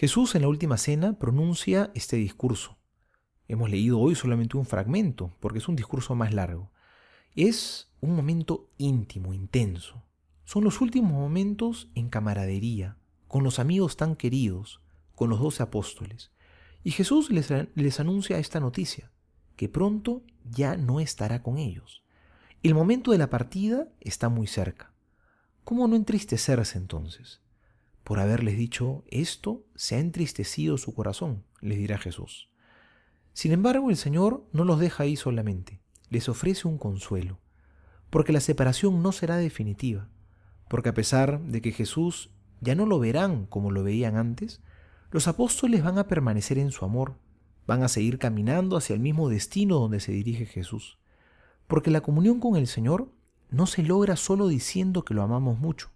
Jesús en la última cena pronuncia este discurso. Hemos leído hoy solamente un fragmento, porque es un discurso más largo. Es un momento íntimo, intenso. Son los últimos momentos en camaradería, con los amigos tan queridos, con los doce apóstoles. Y Jesús les, les, anuncia esta noticia, que pronto ya no estará con ellos. El momento de la partida está muy cerca. ¿Cómo no entristecerse entonces? Por haberles dicho esto, se ha entristecido su corazón, les dirá Jesús. Sin embargo, el Señor no los deja ahí solamente, les ofrece un consuelo, porque la separación no será definitiva, porque a pesar de que Jesús ya no lo verán como lo veían antes, los apóstoles van a permanecer en su amor, van a seguir caminando hacia el mismo destino donde se dirige Jesús, porque la comunión con el Señor no se logra solo diciendo que lo amamos mucho,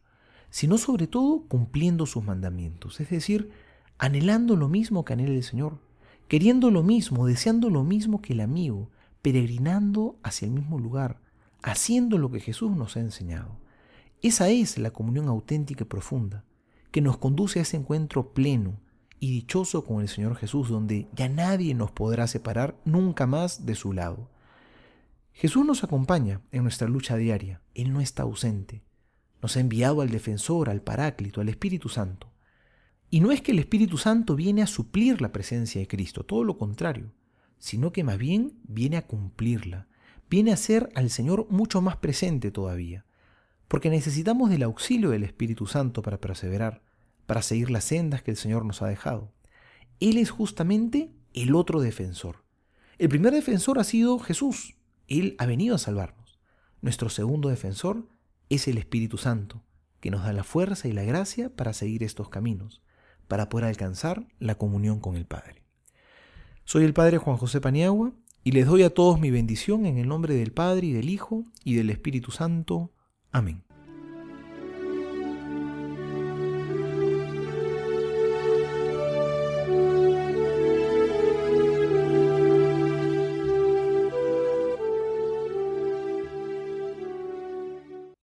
sino sobre todo cumpliendo sus mandamientos, es decir, anhelando lo mismo que anhela el Señor, queriendo lo mismo, deseando lo mismo que el amigo, peregrinando hacia el mismo lugar, haciendo lo que Jesús nos ha enseñado. Esa es la comunión auténtica y profunda, que nos conduce a ese encuentro pleno y dichoso con el Señor Jesús, donde ya nadie nos podrá separar nunca más de su lado. Jesús nos acompaña en nuestra lucha diaria, Él no está ausente. Nos ha enviado al defensor, al paráclito, al Espíritu Santo. Y no es que el Espíritu Santo viene a suplir la presencia de Cristo, todo lo contrario, sino que más bien viene a cumplirla, viene a ser al Señor mucho más presente todavía, porque necesitamos del auxilio del Espíritu Santo para perseverar, para seguir las sendas que el Señor nos ha dejado. Él es justamente el otro defensor. El primer defensor ha sido Jesús. Él ha venido a salvarnos. Nuestro segundo defensor es el Espíritu Santo, que nos da la fuerza y la gracia para seguir estos caminos, para poder alcanzar la comunión con el Padre. Soy el Padre Juan José Paniagua y les doy a todos mi bendición en el nombre del Padre y del Hijo y del Espíritu Santo. Amén.